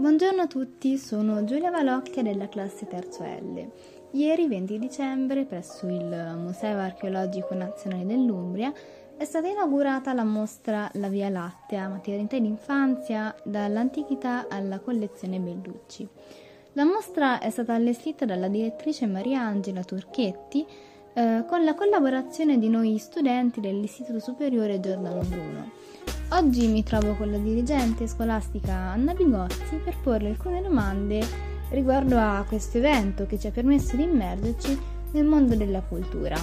Buongiorno a tutti, sono Giulia Valocchia della classe terzo L. Ieri 20 dicembre presso il Museo Archeologico Nazionale dell'Umbria è stata inaugurata la mostra La Via Lattea, maternità ed infanzia dall'antichità alla collezione Bellucci. La mostra è stata allestita dalla direttrice Mariangela Turchetti eh, con la collaborazione di noi studenti dell'Istituto Superiore Giordano Bruno. Oggi mi trovo con la dirigente scolastica Anna Bigozzi per porle alcune domande riguardo a questo evento che ci ha permesso di immergerci nel mondo della cultura.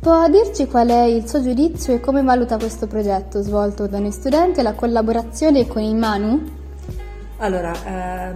Può dirci qual è il suo giudizio e come valuta questo progetto svolto da noi studenti e la collaborazione con il Manu? Allora, eh,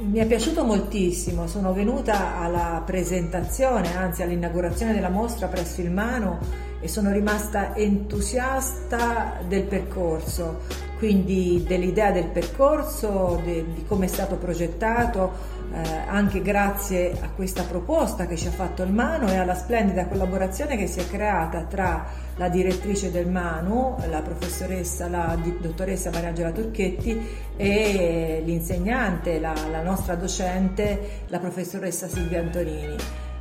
mi è piaciuto moltissimo, sono venuta alla presentazione, anzi all'inaugurazione della mostra presso il Manu e sono rimasta entusiasta del percorso, quindi dell'idea del percorso, de, di come è stato progettato, eh, anche grazie a questa proposta che ci ha fatto il Manu e alla splendida collaborazione che si è creata tra la direttrice del Manu, la professoressa, la dottoressa Mariangela Turchetti e l'insegnante, la, la nostra docente, la professoressa Silvia Antonini.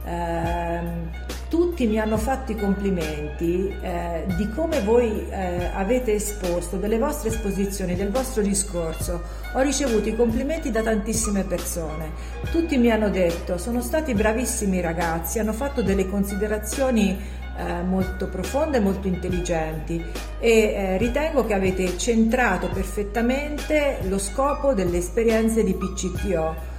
Eh, tutti mi hanno fatto i complimenti eh, di come voi eh, avete esposto delle vostre esposizioni, del vostro discorso. Ho ricevuto i complimenti da tantissime persone. Tutti mi hanno detto sono stati bravissimi ragazzi, hanno fatto delle considerazioni eh, molto profonde molto intelligenti e eh, ritengo che avete centrato perfettamente lo scopo delle esperienze di PCTO.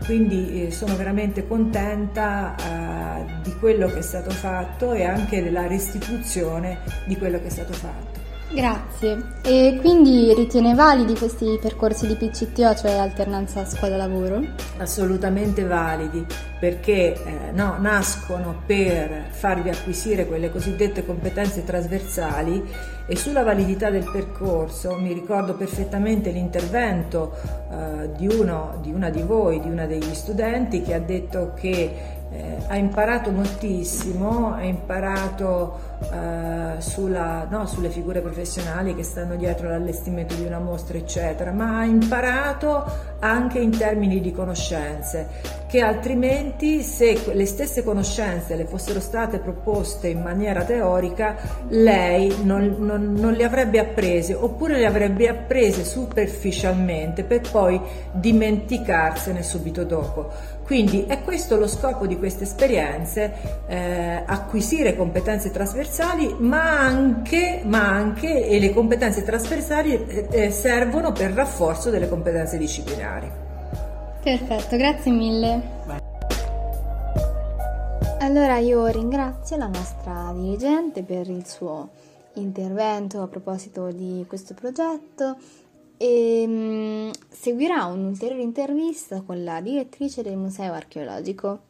Eh, quindi eh, sono veramente contenta uh, di quello che è stato fatto e anche della restituzione di quello che è stato fatto. Grazie. E quindi ritiene validi questi percorsi di PCTO, cioè alternanza scuola-lavoro? Assolutamente validi, perché eh, no, nascono per farvi acquisire quelle cosiddette competenze trasversali e sulla validità del percorso mi ricordo perfettamente l'intervento eh, di, uno, di una di voi, di una degli studenti che ha detto che eh, ha imparato moltissimo, ha imparato eh, sulla, no, sulle figure professionali che stanno dietro l'allestimento di una mostra, eccetera, ma ha imparato anche in termini di conoscenze, che altrimenti se le stesse conoscenze le fossero state proposte in maniera teorica, lei non, non, non le avrebbe apprese oppure le avrebbe apprese superficialmente per poi dimenticarsene subito dopo. Quindi è questo lo scopo di queste esperienze, eh, acquisire competenze trasversali, ma anche, ma anche le competenze trasversali eh, eh servono per rafforzo delle competenze disciplinari. Perfetto, grazie mille. Allora io ringrazio la nostra dirigente per il suo intervento a proposito di questo progetto e um, seguirà un'ulteriore intervista con la direttrice del Museo Archeologico.